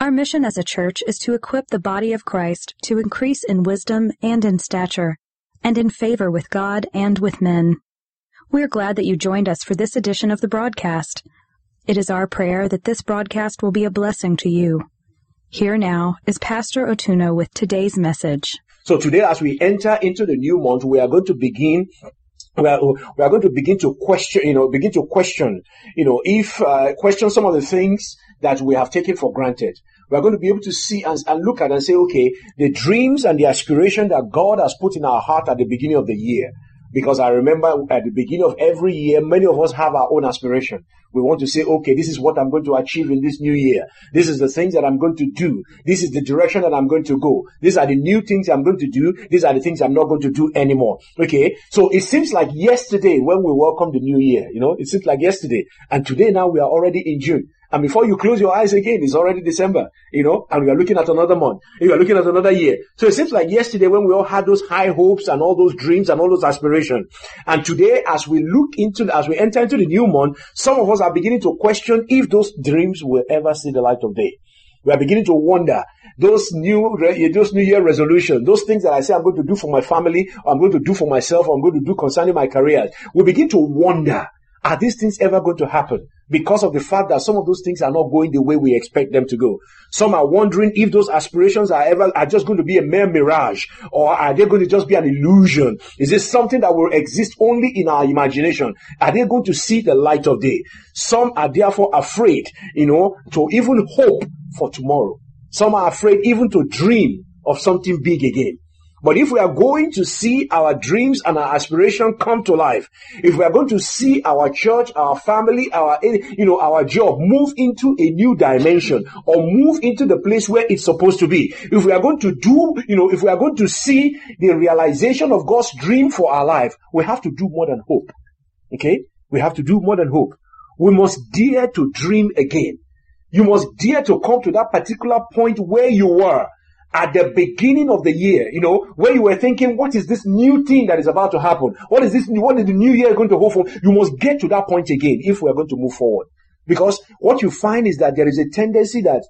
Our mission as a church is to equip the body of Christ to increase in wisdom and in stature, and in favor with God and with men. We're glad that you joined us for this edition of the broadcast. It is our prayer that this broadcast will be a blessing to you. Here now is Pastor Otuno with today's message. So today, as we enter into the new month, we are going to begin we are, we are going to begin to question, you know, begin to question, you know, if, uh, question some of the things that we have taken for granted. We are going to be able to see and, and look at and say, okay, the dreams and the aspiration that God has put in our heart at the beginning of the year. Because I remember at the beginning of every year, many of us have our own aspiration. We want to say, okay, this is what I'm going to achieve in this new year. This is the things that I'm going to do. This is the direction that I'm going to go. These are the new things I'm going to do. These are the things I'm not going to do anymore. Okay. So it seems like yesterday when we welcome the new year, you know, it seems like yesterday. And today now we are already in June. And before you close your eyes again, it's already December, you know, and we are looking at another month. You are looking at another year. So it seems like yesterday when we all had those high hopes and all those dreams and all those aspirations. And today, as we look into, as we enter into the new month, some of us are beginning to question if those dreams will ever see the light of day. We are beginning to wonder those new, eh, those new year resolutions, those things that I say I'm going to do for my family, I'm going to do for myself, I'm going to do concerning my career. We begin to wonder are these things ever going to happen? Because of the fact that some of those things are not going the way we expect them to go. Some are wondering if those aspirations are ever, are just going to be a mere mirage or are they going to just be an illusion? Is this something that will exist only in our imagination? Are they going to see the light of day? Some are therefore afraid, you know, to even hope for tomorrow. Some are afraid even to dream of something big again. But if we are going to see our dreams and our aspiration come to life, if we are going to see our church, our family, our, you know, our job move into a new dimension or move into the place where it's supposed to be, if we are going to do, you know, if we are going to see the realization of God's dream for our life, we have to do more than hope. Okay? We have to do more than hope. We must dare to dream again. You must dare to come to that particular point where you were at the beginning of the year, you know, where you were thinking, what is this new thing that is about to happen? What is this? What is the new year going to hold for? You must get to that point again if we are going to move forward. Because what you find is that there is a tendency that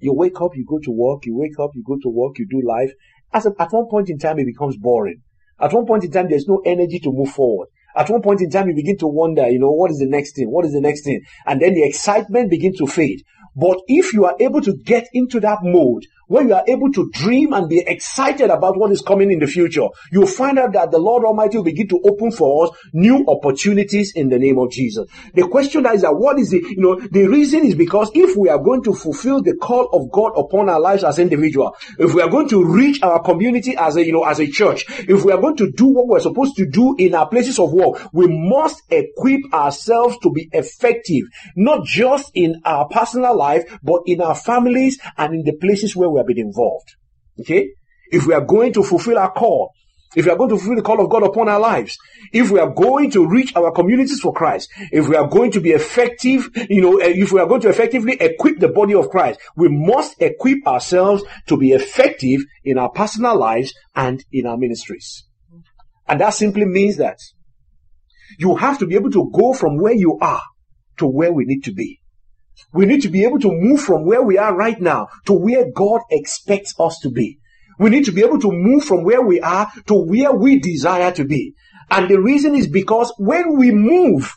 you wake up, you go to work, you wake up, you go to work, you do life. As a, at one point in time, it becomes boring. At one point in time, there's no energy to move forward. At one point in time, you begin to wonder, you know, what is the next thing? What is the next thing? And then the excitement begins to fade. But if you are able to get into that mode where you are able to dream and be excited about what is coming in the future, you'll find out that the Lord Almighty will begin to open for us new opportunities in the name of Jesus. The question is that what is the, you know, the reason is because if we are going to fulfill the call of God upon our lives as individuals, if we are going to reach our community as a, you know, as a church, if we are going to do what we're supposed to do in our places of work, we must equip ourselves to be effective, not just in our personal life, but in our families and in the places where we have been involved. Okay? If we are going to fulfill our call, if we are going to fulfill the call of God upon our lives, if we are going to reach our communities for Christ, if we are going to be effective, you know, eh, if we are going to effectively equip the body of Christ, we must equip ourselves to be effective in our personal lives and in our ministries. And that simply means that you have to be able to go from where you are to where we need to be. We need to be able to move from where we are right now to where God expects us to be. We need to be able to move from where we are to where we desire to be. And the reason is because when we move,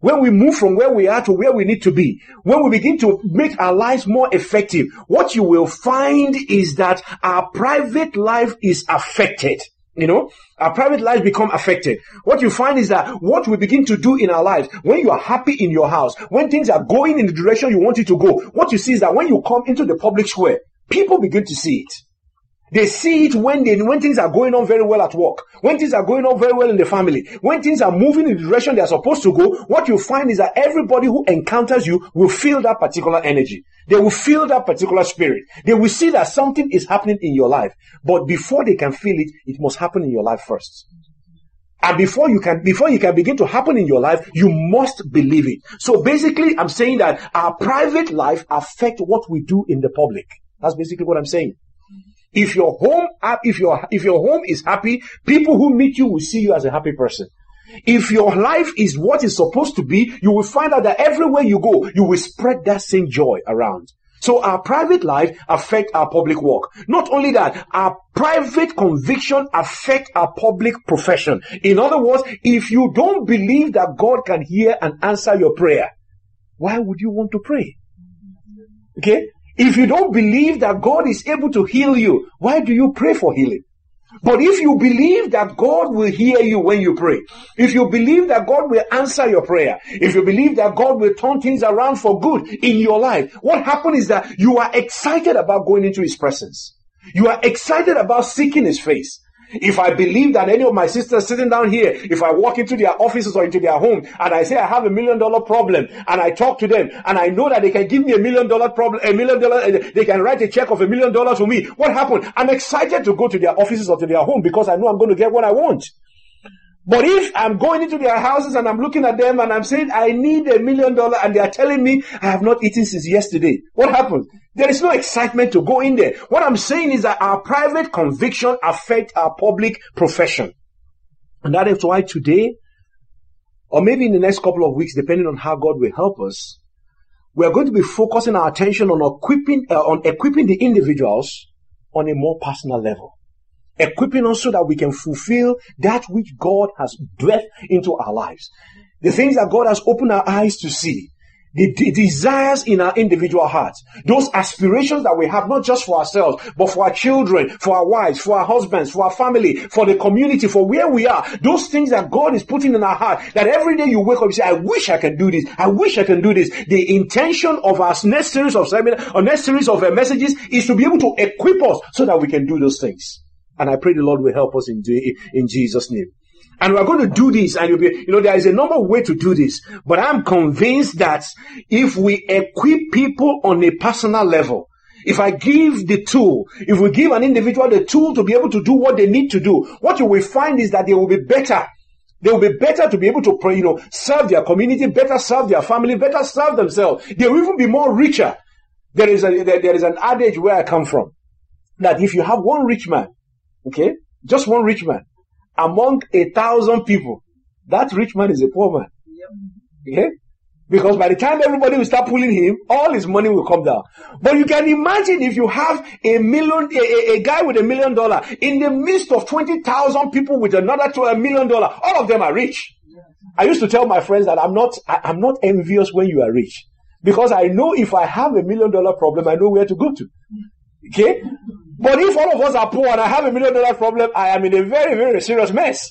when we move from where we are to where we need to be, when we begin to make our lives more effective, what you will find is that our private life is affected. You know, our private lives become affected. What you find is that what we begin to do in our lives, when you are happy in your house, when things are going in the direction you want it to go, what you see is that when you come into the public square, people begin to see it. They see it when they, when things are going on very well at work, when things are going on very well in the family, when things are moving in the direction they are supposed to go, what you find is that everybody who encounters you will feel that particular energy. They will feel that particular spirit. They will see that something is happening in your life. But before they can feel it, it must happen in your life first. And before you can, before you can begin to happen in your life, you must believe it. So basically, I'm saying that our private life affect what we do in the public. That's basically what I'm saying. If your home, if your, if your home is happy, people who meet you will see you as a happy person. If your life is what is supposed to be, you will find out that everywhere you go, you will spread that same joy around. So our private life affect our public work. Not only that, our private conviction affect our public profession. In other words, if you don't believe that God can hear and answer your prayer, why would you want to pray? Okay? If you don't believe that God is able to heal you, why do you pray for healing? But if you believe that God will hear you when you pray, if you believe that God will answer your prayer, if you believe that God will turn things around for good in your life, what happens is that you are excited about going into His presence. You are excited about seeking His face. If I believe that any of my sisters sitting down here, if I walk into their offices or into their home and I say I have a million dollar problem and I talk to them and I know that they can give me a million dollar problem, a million dollar, uh, they can write a check of a million dollars to me. What happened? I'm excited to go to their offices or to their home because I know I'm going to get what I want. But if I'm going into their houses and I'm looking at them and I'm saying, I need a million dollar and they are telling me I have not eaten since yesterday, what happens? There is no excitement to go in there. What I'm saying is that our private conviction affect our public profession. And that is why today, or maybe in the next couple of weeks, depending on how God will help us, we are going to be focusing our attention on equipping, uh, on equipping the individuals on a more personal level equipping us so that we can fulfill that which God has breathed into our lives. The things that God has opened our eyes to see. The, desires in our individual hearts, those aspirations that we have, not just for ourselves, but for our children, for our wives, for our husbands, for our family, for the community, for where we are, those things that God is putting in our heart, that every day you wake up, you say, I wish I can do this, I wish I can do this. The intention of our next series of seminars, or next series of uh, messages is to be able to equip us so that we can do those things. And I pray the Lord will help us in, in Jesus' name. And we're going to do this, and you'll be, you know, there is a number of to do this. But I'm convinced that if we equip people on a personal level, if I give the tool, if we give an individual the tool to be able to do what they need to do, what you will find is that they will be better. They will be better to be able to pray, you know, serve their community, better serve their family, better serve themselves. They will even be more richer. There is a, there, there is an adage where I come from that if you have one rich man Okay? Just one rich man. Among a thousand people, that rich man is a poor man. Okay? Because by the time everybody will start pulling him, all his money will come down. But you can imagine if you have a million, a, a, a guy with a million dollar in the midst of 20,000 people with another to a million dollar, all of them are rich. I used to tell my friends that I'm not, I, I'm not envious when you are rich. Because I know if I have a million dollar problem, I know where to go to. Mm. Okay? But if all of us are poor and I have a million dollar problem, I am in a very, very serious mess.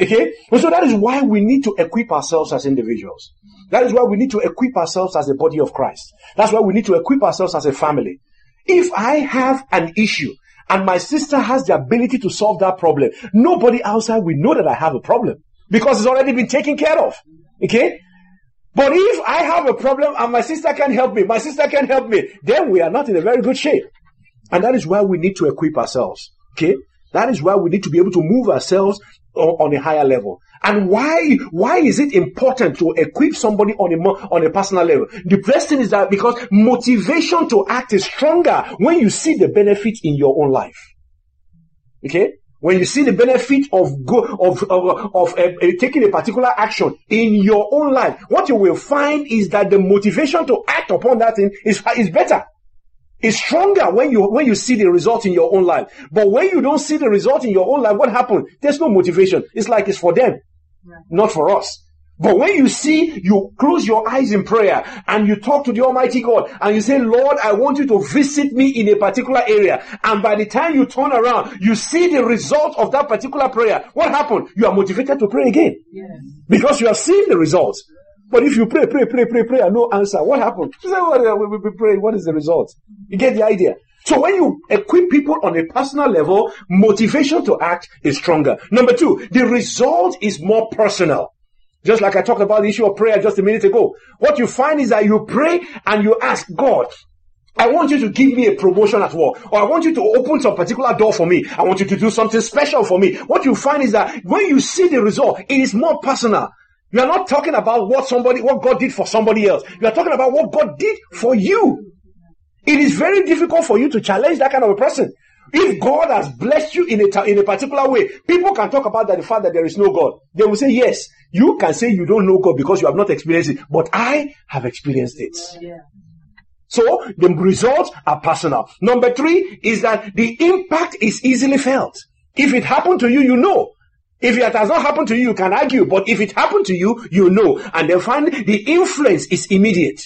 Okay? And so that is why we need to equip ourselves as individuals. That is why we need to equip ourselves as the body of Christ. That's why we need to equip ourselves as a family. If I have an issue and my sister has the ability to solve that problem, nobody outside will know that I have a problem because it's already been taken care of. Okay? But if I have a problem and my sister can help me, my sister can help me, then we are not in a very good shape. And that is why we need to equip ourselves. Okay? That is why we need to be able to move ourselves on a higher level. And why, why is it important to equip somebody on a, on a personal level? The first thing is that because motivation to act is stronger when you see the benefit in your own life. Okay? When you see the benefit of go, of, of, of uh, uh, taking a particular action in your own life, what you will find is that the motivation to act upon that thing is, is better. It's stronger when you, when you see the result in your own life. But when you don't see the result in your own life, what happens? There's no motivation. It's like it's for them, right. not for us. But when you see, you close your eyes in prayer and you talk to the Almighty God and you say, Lord, I want you to visit me in a particular area. And by the time you turn around, you see the result of that particular prayer. What happened? You are motivated to pray again. Yes. Because you have seen the results. But if you pray, pray, pray, pray, pray, and no answer, what happened? We pray, what is the result? You get the idea? So when you equip people on a personal level, motivation to act is stronger. Number two, the result is more personal. Just like I talked about the issue of prayer just a minute ago. What you find is that you pray and you ask God, I want you to give me a promotion at work, or I want you to open some particular door for me. I want you to do something special for me. What you find is that when you see the result, it is more personal. You are not talking about what somebody, what God did for somebody else. You are talking about what God did for you. It is very difficult for you to challenge that kind of a person. If God has blessed you in a, in a particular way, people can talk about that, the fact that there is no God. They will say, yes, you can say you don't know God because you have not experienced it, but I have experienced it. So the results are personal. Number three is that the impact is easily felt. If it happened to you, you know. If it has not happened to you, you can argue. But if it happened to you, you know. And then finally, the influence is immediate.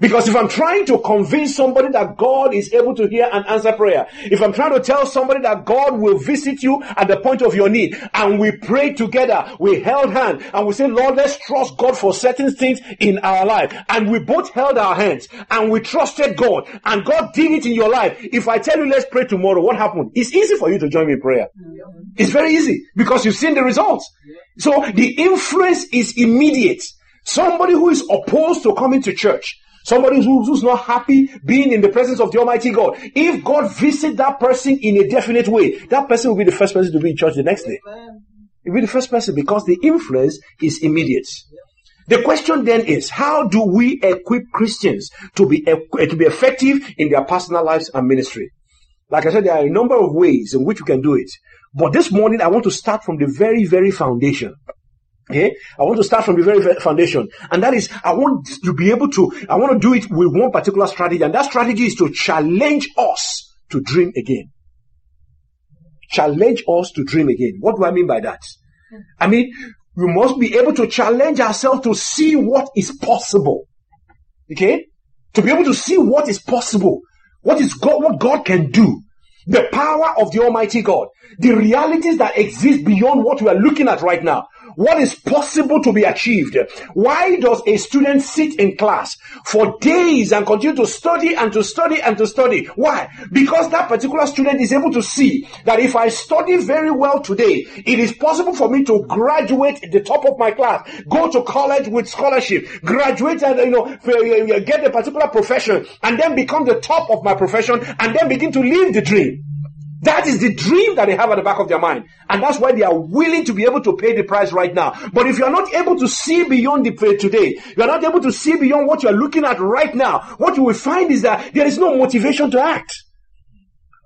Because if I'm trying to convince somebody that God is able to hear and answer prayer, if I'm trying to tell somebody that God will visit you at the point of your need, and we prayed together, we held hand, and we said, Lord, let's trust God for certain things in our life. And we both held our hands, and we trusted God, and God did it in your life. If I tell you, let's pray tomorrow, what happened? It's easy for you to join me in prayer. It's very easy, because you've seen the results. So the influence is immediate. Somebody who is opposed to coming to church, Somebody who's not happy being in the presence of the Almighty God. If God visit that person in a definite way, that person will be the first person to be in church the next day. He'll be the first person because the influence is immediate. The question then is, how do we equip Christians to be, to be effective in their personal lives and ministry? Like I said, there are a number of ways in which we can do it. But this morning, I want to start from the very, very foundation. Okay, I want to start from the very foundation, and that is I want to be able to. I want to do it with one particular strategy, and that strategy is to challenge us to dream again. Challenge us to dream again. What do I mean by that? I mean we must be able to challenge ourselves to see what is possible. Okay, to be able to see what is possible, what is God, what God can do the power of the Almighty God, the realities that exist beyond what we are looking at right now what is possible to be achieved. Why does a student sit in class for days and continue to study and to study and to study? Why? Because that particular student is able to see that if I study very well today, it is possible for me to graduate at the top of my class, go to college with scholarship, graduate and you know get a particular profession, and then become the top of my profession, and then begin to live the dream. That is the dream that they have at the back of their mind. And that's why they are willing to be able to pay the price right now. But if you are not able to see beyond the eh, today, you are not able to see beyond what you are looking at right now, what you will find is that there is no motivation to act.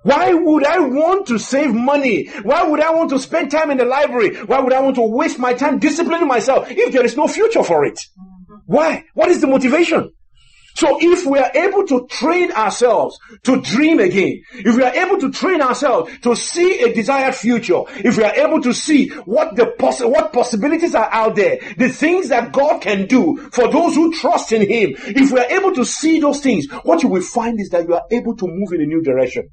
Why would I want to save money? Why would I want to spend time in the library? Why would I want to waste my time disciplining myself if there is no future for it? Why? What is the motivation? So if we are able to train ourselves to dream again, if we are able to train ourselves to see a desired future, if we are able to see what the poss- what possibilities are out there, the things that God can do for those who trust in Him, if we are able to see those things, what you will find is that you are able to move in a new direction.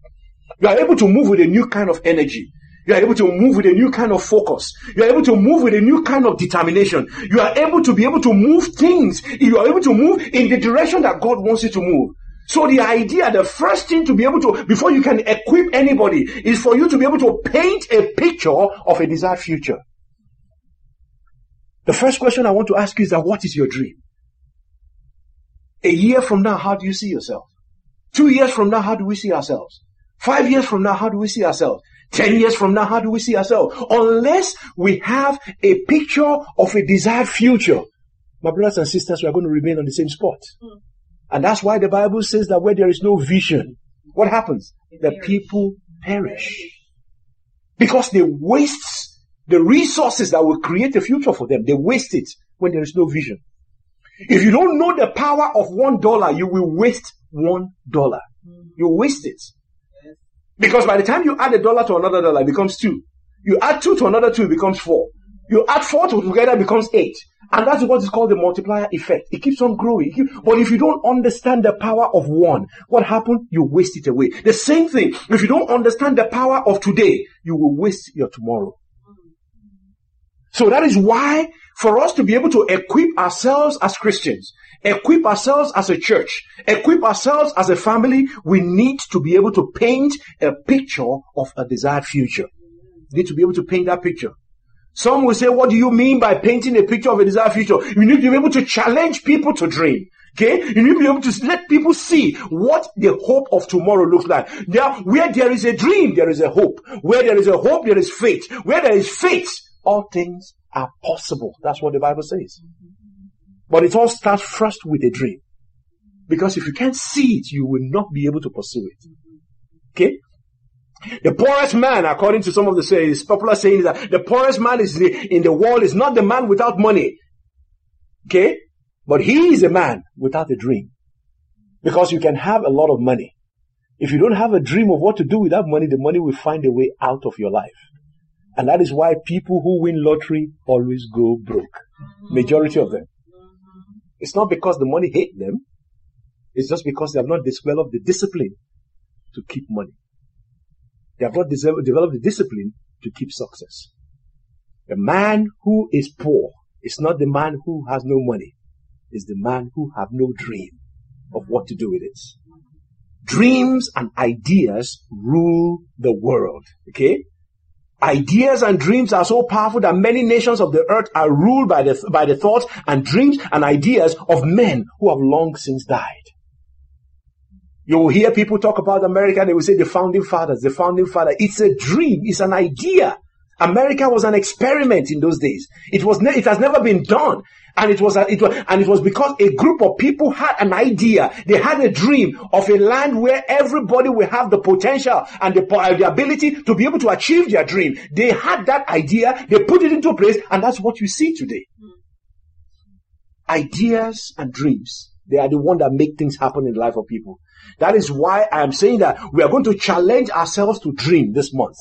You are able to move with a new kind of energy. You are able to move with a new kind of focus. You are able to move with a new kind of determination. You are able to be able to move things. You are able to move in the direction that God wants you to move. So the idea, the first thing to be able to, before you can equip anybody, is for you to be able to paint a picture of a desired future. The first question I want to ask you is that what is your dream? A year from now, how do you see yourself? Two years from now, how do we see ourselves? Five years from now, how do we see ourselves? 10 years from now, how do we see ourselves? Unless we have a picture of a desired future, my brothers and sisters, we are going to remain on the same spot. Mm. And that's why the Bible says that where there is no vision, what happens? The people perish. Because they waste the resources that will create a future for them. They waste it when there is no vision. If you don't know the power of one dollar, you will waste one dollar. Mm. You waste it. Because by the time you add a dollar to another dollar, it becomes two. You add two to another two, it becomes four. You add four to together, it becomes eight. And that's what is called the multiplier effect. It keeps on growing. but if you don't understand the power of one, what happened? You waste it away. The same thing. If you don't understand the power of today, you will waste your tomorrow. So that is why for us to be able to equip ourselves as Christians, equip ourselves as a church, equip ourselves as a family, we need to be able to paint a picture of a desired future. We need to be able to paint that picture. Some will say, what do you mean by painting a picture of a desired future? You need to be able to challenge people to dream. Okay? You need to be able to let people see what the hope of tomorrow looks like. There, where there is a dream, there is a hope. Where there is a hope, there is faith. Where there is faith, all things are possible. That's what the Bible says. But it all starts first with a dream. Because if you can't see it, you will not be able to pursue it. Okay? The poorest man, according to some of the sayings, popular saying that the poorest man is the, in the world is not the man without money. Okay? But he is a man without a dream. Because you can have a lot of money. If you don't have a dream of what to do with that money, the money will find a way out of your life. And that is why people who win lottery always go broke. Mm-hmm. Majority of them. Mm-hmm. It's not because the money hate them. It's just because they have not developed the discipline to keep money. They have not developed the discipline to keep success. The man who is poor is not the man who has no money. It's the man who have no dream of what to do with it. Mm-hmm. Dreams and ideas rule the world. Okay? Ideas and dreams are so powerful that many nations of the earth are ruled by the, by the thoughts and dreams and ideas of men who have long since died. You will hear people talk about America, they will say the founding fathers, the founding father. It's a dream, it's an idea. America was an experiment in those days. It was, ne- it has never been done. And it was, a, it was, and it was because a group of people had an idea. They had a dream of a land where everybody will have the potential and the, uh, the ability to be able to achieve their dream. They had that idea. They put it into place and that's what you see today. Ideas and dreams. They are the one that make things happen in the life of people. That is why I am saying that we are going to challenge ourselves to dream this month.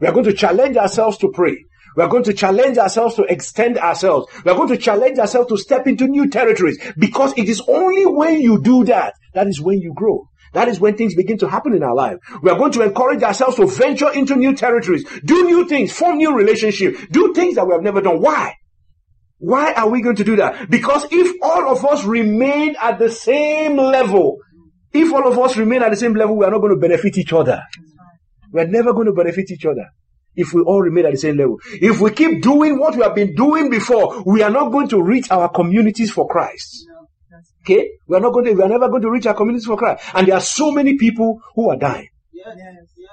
We are going to challenge ourselves to pray. We are going to challenge ourselves to extend ourselves. We are going to challenge ourselves to step into new territories because it is only when you do that, that is when you grow. That is when things begin to happen in our life. We are going to encourage ourselves to venture into new territories, do new things, form new relationships, do things that we have never done. Why? Why are we going to do that? Because if all of us remain at the same level, if all of us remain at the same level, we are not going to benefit each other. We are never going to benefit each other if we all remain at the same level. If we keep doing what we have been doing before, we are not going to reach our communities for Christ. Okay? We are not going to, we are never going to reach our communities for Christ. And there are so many people who are dying. Yes, yes.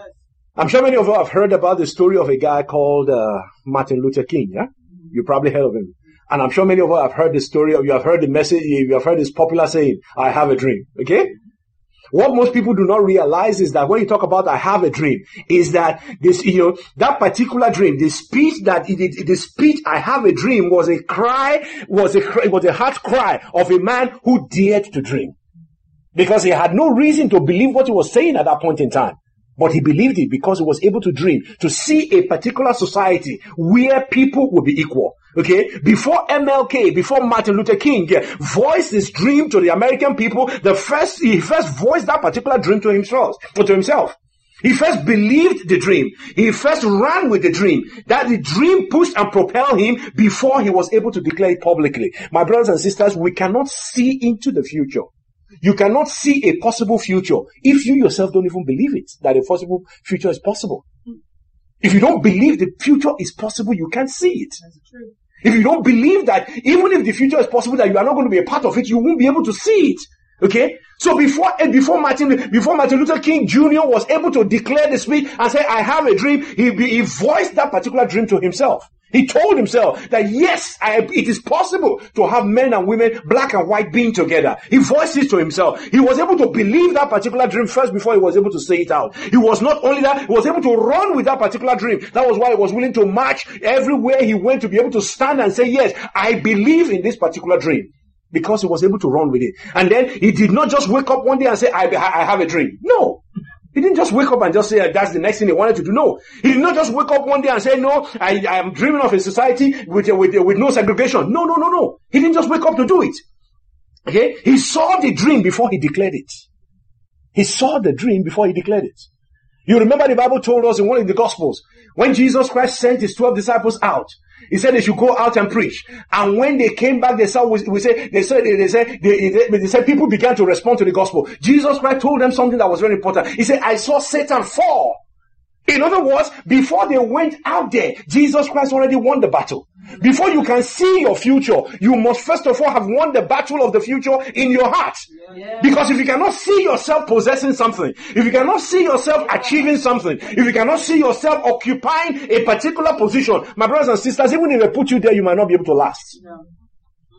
I'm sure many of you have heard about the story of a guy called uh, Martin Luther King. Yeah, you probably heard of him. And I'm sure many of you have heard the story, or you have heard the message, you have heard this popular saying, "I have a dream." Okay, what most people do not realize is that when you talk about I have a dream, is that this, you know, that particular dream, the speech that the speech I have a dream was a cry, was a, was a heart cry of a man who dared to dream. Because he had no reason to believe what he was saying at that point in time. But he believed it because he was able to dream, to see a particular society where people will be equal. Okay, before MLK, before Martin Luther King voiced his dream to the American people, the first he first voiced that particular dream to himself, to himself. He first believed the dream. He first ran with the dream. That the dream pushed and propelled him before he was able to declare it publicly. My brothers and sisters, we cannot see into the future. You cannot see a possible future if you yourself don't even believe it, that a possible future is possible. If you don't believe the future is possible, you can't see it. If you don't believe that, even if the future is possible, that you are not going to be a part of it, you won't be able to see it. Okay? So before, eh, before Martin, before Martin Luther King Jr. was able to declare the speech and say, I have a dream, he, he voiced that particular dream to himself. He told himself that yes, I, it is possible to have men and women, black and white being together. He voiced to himself. He was able to believe that particular dream first before he was able to say it out. He was not only that, he was able to run with that particular dream. That was why he was willing to march everywhere he went to be able to stand and say, yes, I believe in this particular dream. Because he was able to run with it. And then he did not just wake up one day and say, I, I have a dream. No. He didn't just wake up and just say uh, that's the next thing he wanted to do. No, he did not just wake up one day and say, "No, I, I am dreaming of a society with, with with no segregation." No, no, no, no. He didn't just wake up to do it. Okay, he saw the dream before he declared it. He saw the dream before he declared it. You remember the Bible told us in one of the Gospels, when Jesus Christ sent his 12 disciples out, he said they should go out and preach. And when they came back, they saw, we, say, they said, they, said, they, they, they said people began to respond to the gospel. Jesus Christ told them something that was very important. He said, I saw Satan fall. In other words, before they went out there, Jesus Christ already won the battle. Before you can see your future, you must first of all have won the battle of the future in your heart. Because if you cannot see yourself possessing something, if you cannot see yourself achieving something, if you cannot see yourself occupying a particular position, my brothers and sisters, even if they put you there, you might not be able to last.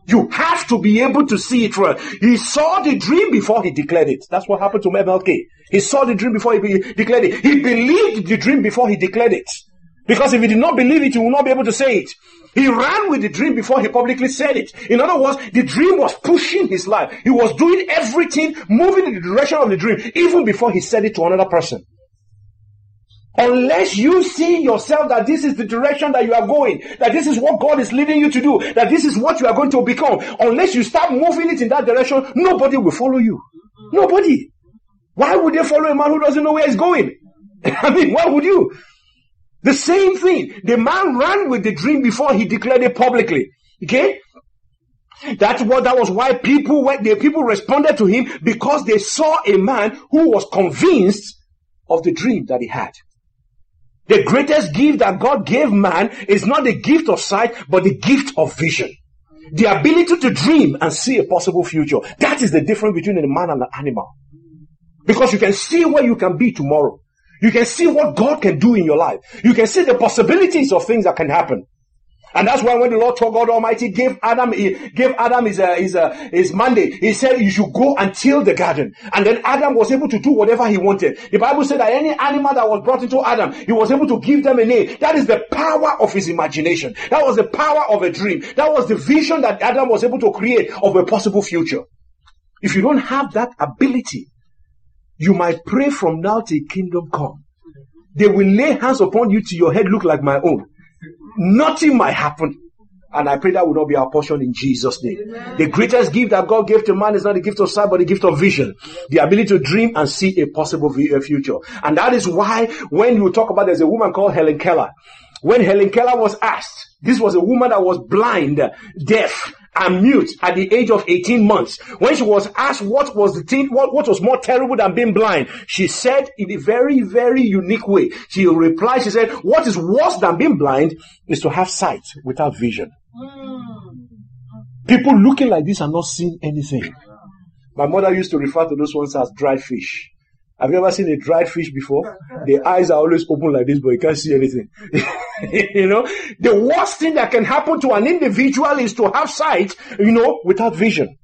You have to be able to see it first. He saw the dream before he declared it. That's what happened to MLK. He saw the dream before he declared it. He believed the dream before he declared it. Because if he did not believe it, he would not be able to say it. He ran with the dream before he publicly said it. In other words, the dream was pushing his life. He was doing everything, moving in the direction of the dream, even before he said it to another person. Unless you see yourself that this is the direction that you are going, that this is what God is leading you to do, that this is what you are going to become, unless you start moving it in that direction, nobody will follow you. Nobody. Why would they follow a man who doesn't know where he's going? I mean, why would you? The same thing. The man ran with the dream before he declared it publicly. Okay? That's what, that was why people went, the people responded to him because they saw a man who was convinced of the dream that he had. The greatest gift that God gave man is not the gift of sight, but the gift of vision. The ability to dream and see a possible future. That is the difference between a man and an animal. Because you can see where you can be tomorrow. You can see what God can do in your life. You can see the possibilities of things that can happen. And that's why when the Lord God Almighty gave Adam, he gave Adam his, uh, his, uh, his mandate, he said you should go and till the garden. And then Adam was able to do whatever he wanted. The Bible said that any animal that was brought into Adam, he was able to give them a name. That is the power of his imagination. That was the power of a dream. That was the vision that Adam was able to create of a possible future. If you don't have that ability, you might pray from now till kingdom come. They will lay hands upon you till your head look like my own. Nothing might happen. And I pray that will not be our portion in Jesus' name. Amen. The greatest gift that God gave to man is not the gift of sight, but the gift of vision. The ability to dream and see a possible future. And that is why when you talk about there's a woman called Helen Keller. When Helen Keller was asked, this was a woman that was blind, deaf, and mute at the age of 18 months. When she was asked what was the thing, what, what was more terrible than being blind, she said in a very, very unique way. She replied, she said, what is worse than being blind is to have sight without vision. People looking like this are not seeing anything. My mother used to refer to those ones as dry fish. Have you ever seen a dried fish before? The eyes are always open like this, but you can't see anything. you know, the worst thing that can happen to an individual is to have sight, you know, without vision.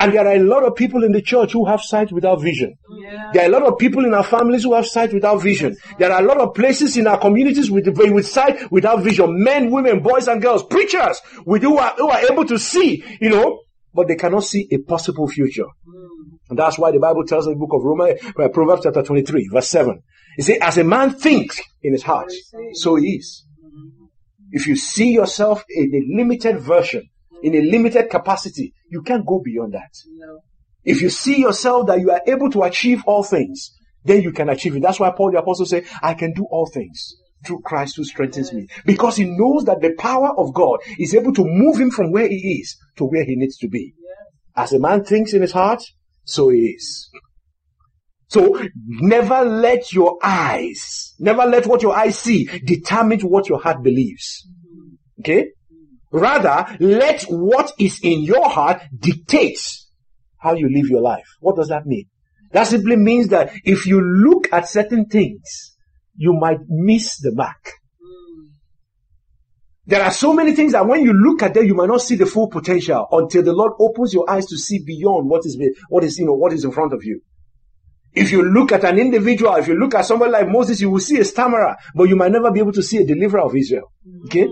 And there are a lot of people in the church who have sight without vision. Yeah. There are a lot of people in our families who have sight without vision. There are a lot of places in our communities with, with sight without vision. Men, women, boys and girls, preachers with who are, who are able to see, you know, but they cannot see a possible future. And that's why the Bible tells in the book of Romans, uh, Proverbs chapter 23, verse 7. It says, as a man thinks in his heart, so he is. If you see yourself in a limited version, in a limited capacity, you can't go beyond that. If you see yourself that you are able to achieve all things, then you can achieve it. That's why Paul the apostle said, I can do all things through Christ who strengthens me. Because he knows that the power of God is able to move him from where he is to where he needs to be. As a man thinks in his heart, so he is. So never let your eyes, never let what your eyes see determine what your heart believes. Okay? Rather, let what is in your heart dictate how you live your life. What does that mean? That simply means that if you look at certain things, you might miss the mark. There are so many things that when you look at them, you might not see the full potential until the Lord opens your eyes to see beyond what is, what is, you know, what is in front of you. If you look at an individual, if you look at somebody like Moses, you will see a stammerer, but you might never be able to see a deliverer of Israel. Okay?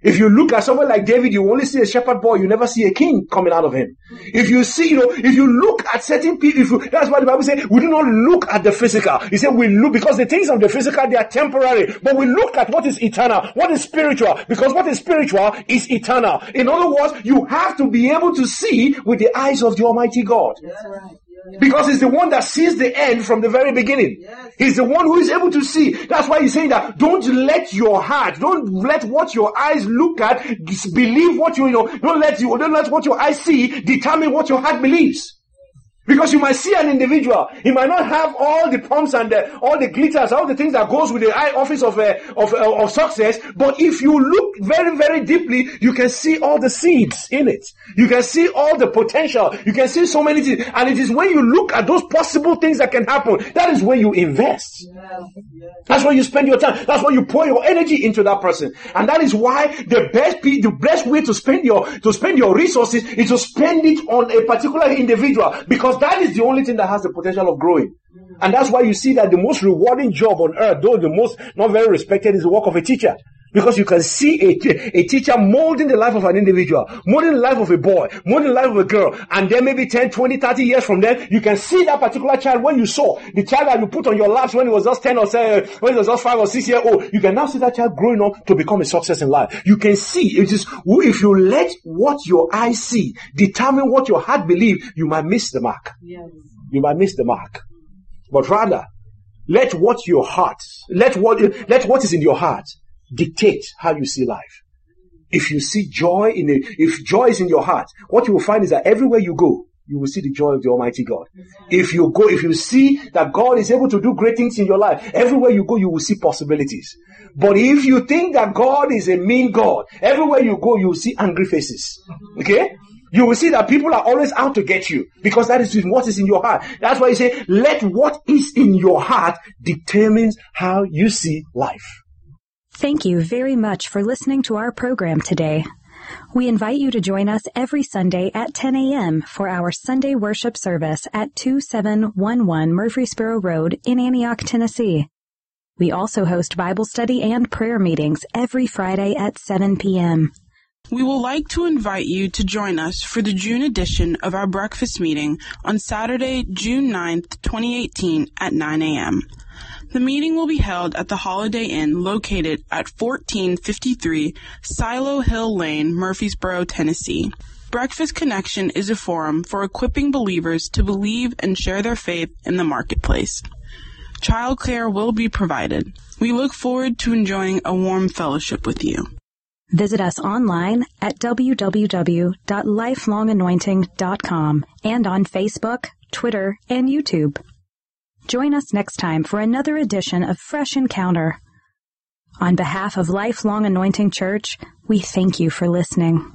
If you look at someone like David, you only see a shepherd boy, you never see a king coming out of him. If you see, you know, if you look at certain people, if you, that's why the Bible says we do not look at the physical. He said we look, because the things of the physical, they are temporary, but we look at what is eternal, what is spiritual, because what is spiritual is eternal. In other words, you have to be able to see with the eyes of the Almighty God. That's right. Because he's the one that sees the end from the very beginning. He's the one who is able to see. That's why he's saying that don't let your heart, don't let what your eyes look at, believe what you, you know, don't let you, don't let what your eyes see determine what your heart believes. Because you might see an individual, he might not have all the pumps and the, all the glitters, all the things that goes with the eye office of, uh, of, uh, of success. But if you look very, very deeply, you can see all the seeds in it. You can see all the potential. You can see so many things. And it is when you look at those possible things that can happen, that is when you invest. That's when you spend your time. That's when you pour your energy into that person. And that is why the best, the best way to spend your, to spend your resources is to spend it on a particular individual because that is the only thing that has the potential of growing. And that's why you see that the most rewarding job on earth, though the most not very respected, is the work of a teacher. Because you can see a, a teacher molding the life of an individual, molding the life of a boy, molding the life of a girl, and then maybe 10, 20, 30 years from then, you can see that particular child when you saw the child that you put on your laps when he was just 10 or say, when he was just 5 or 6 years old. You can now see that child growing up to become a success in life. You can see, it is, if you let what your eyes see determine what your heart believe, you might miss the mark. Yes. You might miss the mark. But rather, let what your heart, let what, let what is in your heart dictate how you see life. If you see joy in it, if joy is in your heart, what you will find is that everywhere you go, you will see the joy of the Almighty God. If you go, if you see that God is able to do great things in your life, everywhere you go, you will see possibilities. But if you think that God is a mean God, everywhere you go, you will see angry faces. Okay? You will see that people are always out to get you because that is what is in your heart. That's why you say, let what is in your heart determines how you see life. Thank you very much for listening to our program today. We invite you to join us every Sunday at 10 a.m. for our Sunday worship service at 2711 Murfreesboro Road in Antioch, Tennessee. We also host Bible study and prayer meetings every Friday at 7 p.m. We will like to invite you to join us for the June edition of our breakfast meeting on Saturday, June 9th, 2018 at 9 a.m. The meeting will be held at the Holiday Inn located at 1453 Silo Hill Lane, Murfreesboro, Tennessee. Breakfast Connection is a forum for equipping believers to believe and share their faith in the marketplace. Childcare will be provided. We look forward to enjoying a warm fellowship with you. Visit us online at www.lifelonganointing.com and on Facebook, Twitter, and YouTube. Join us next time for another edition of Fresh Encounter. On behalf of Lifelong Anointing Church, we thank you for listening.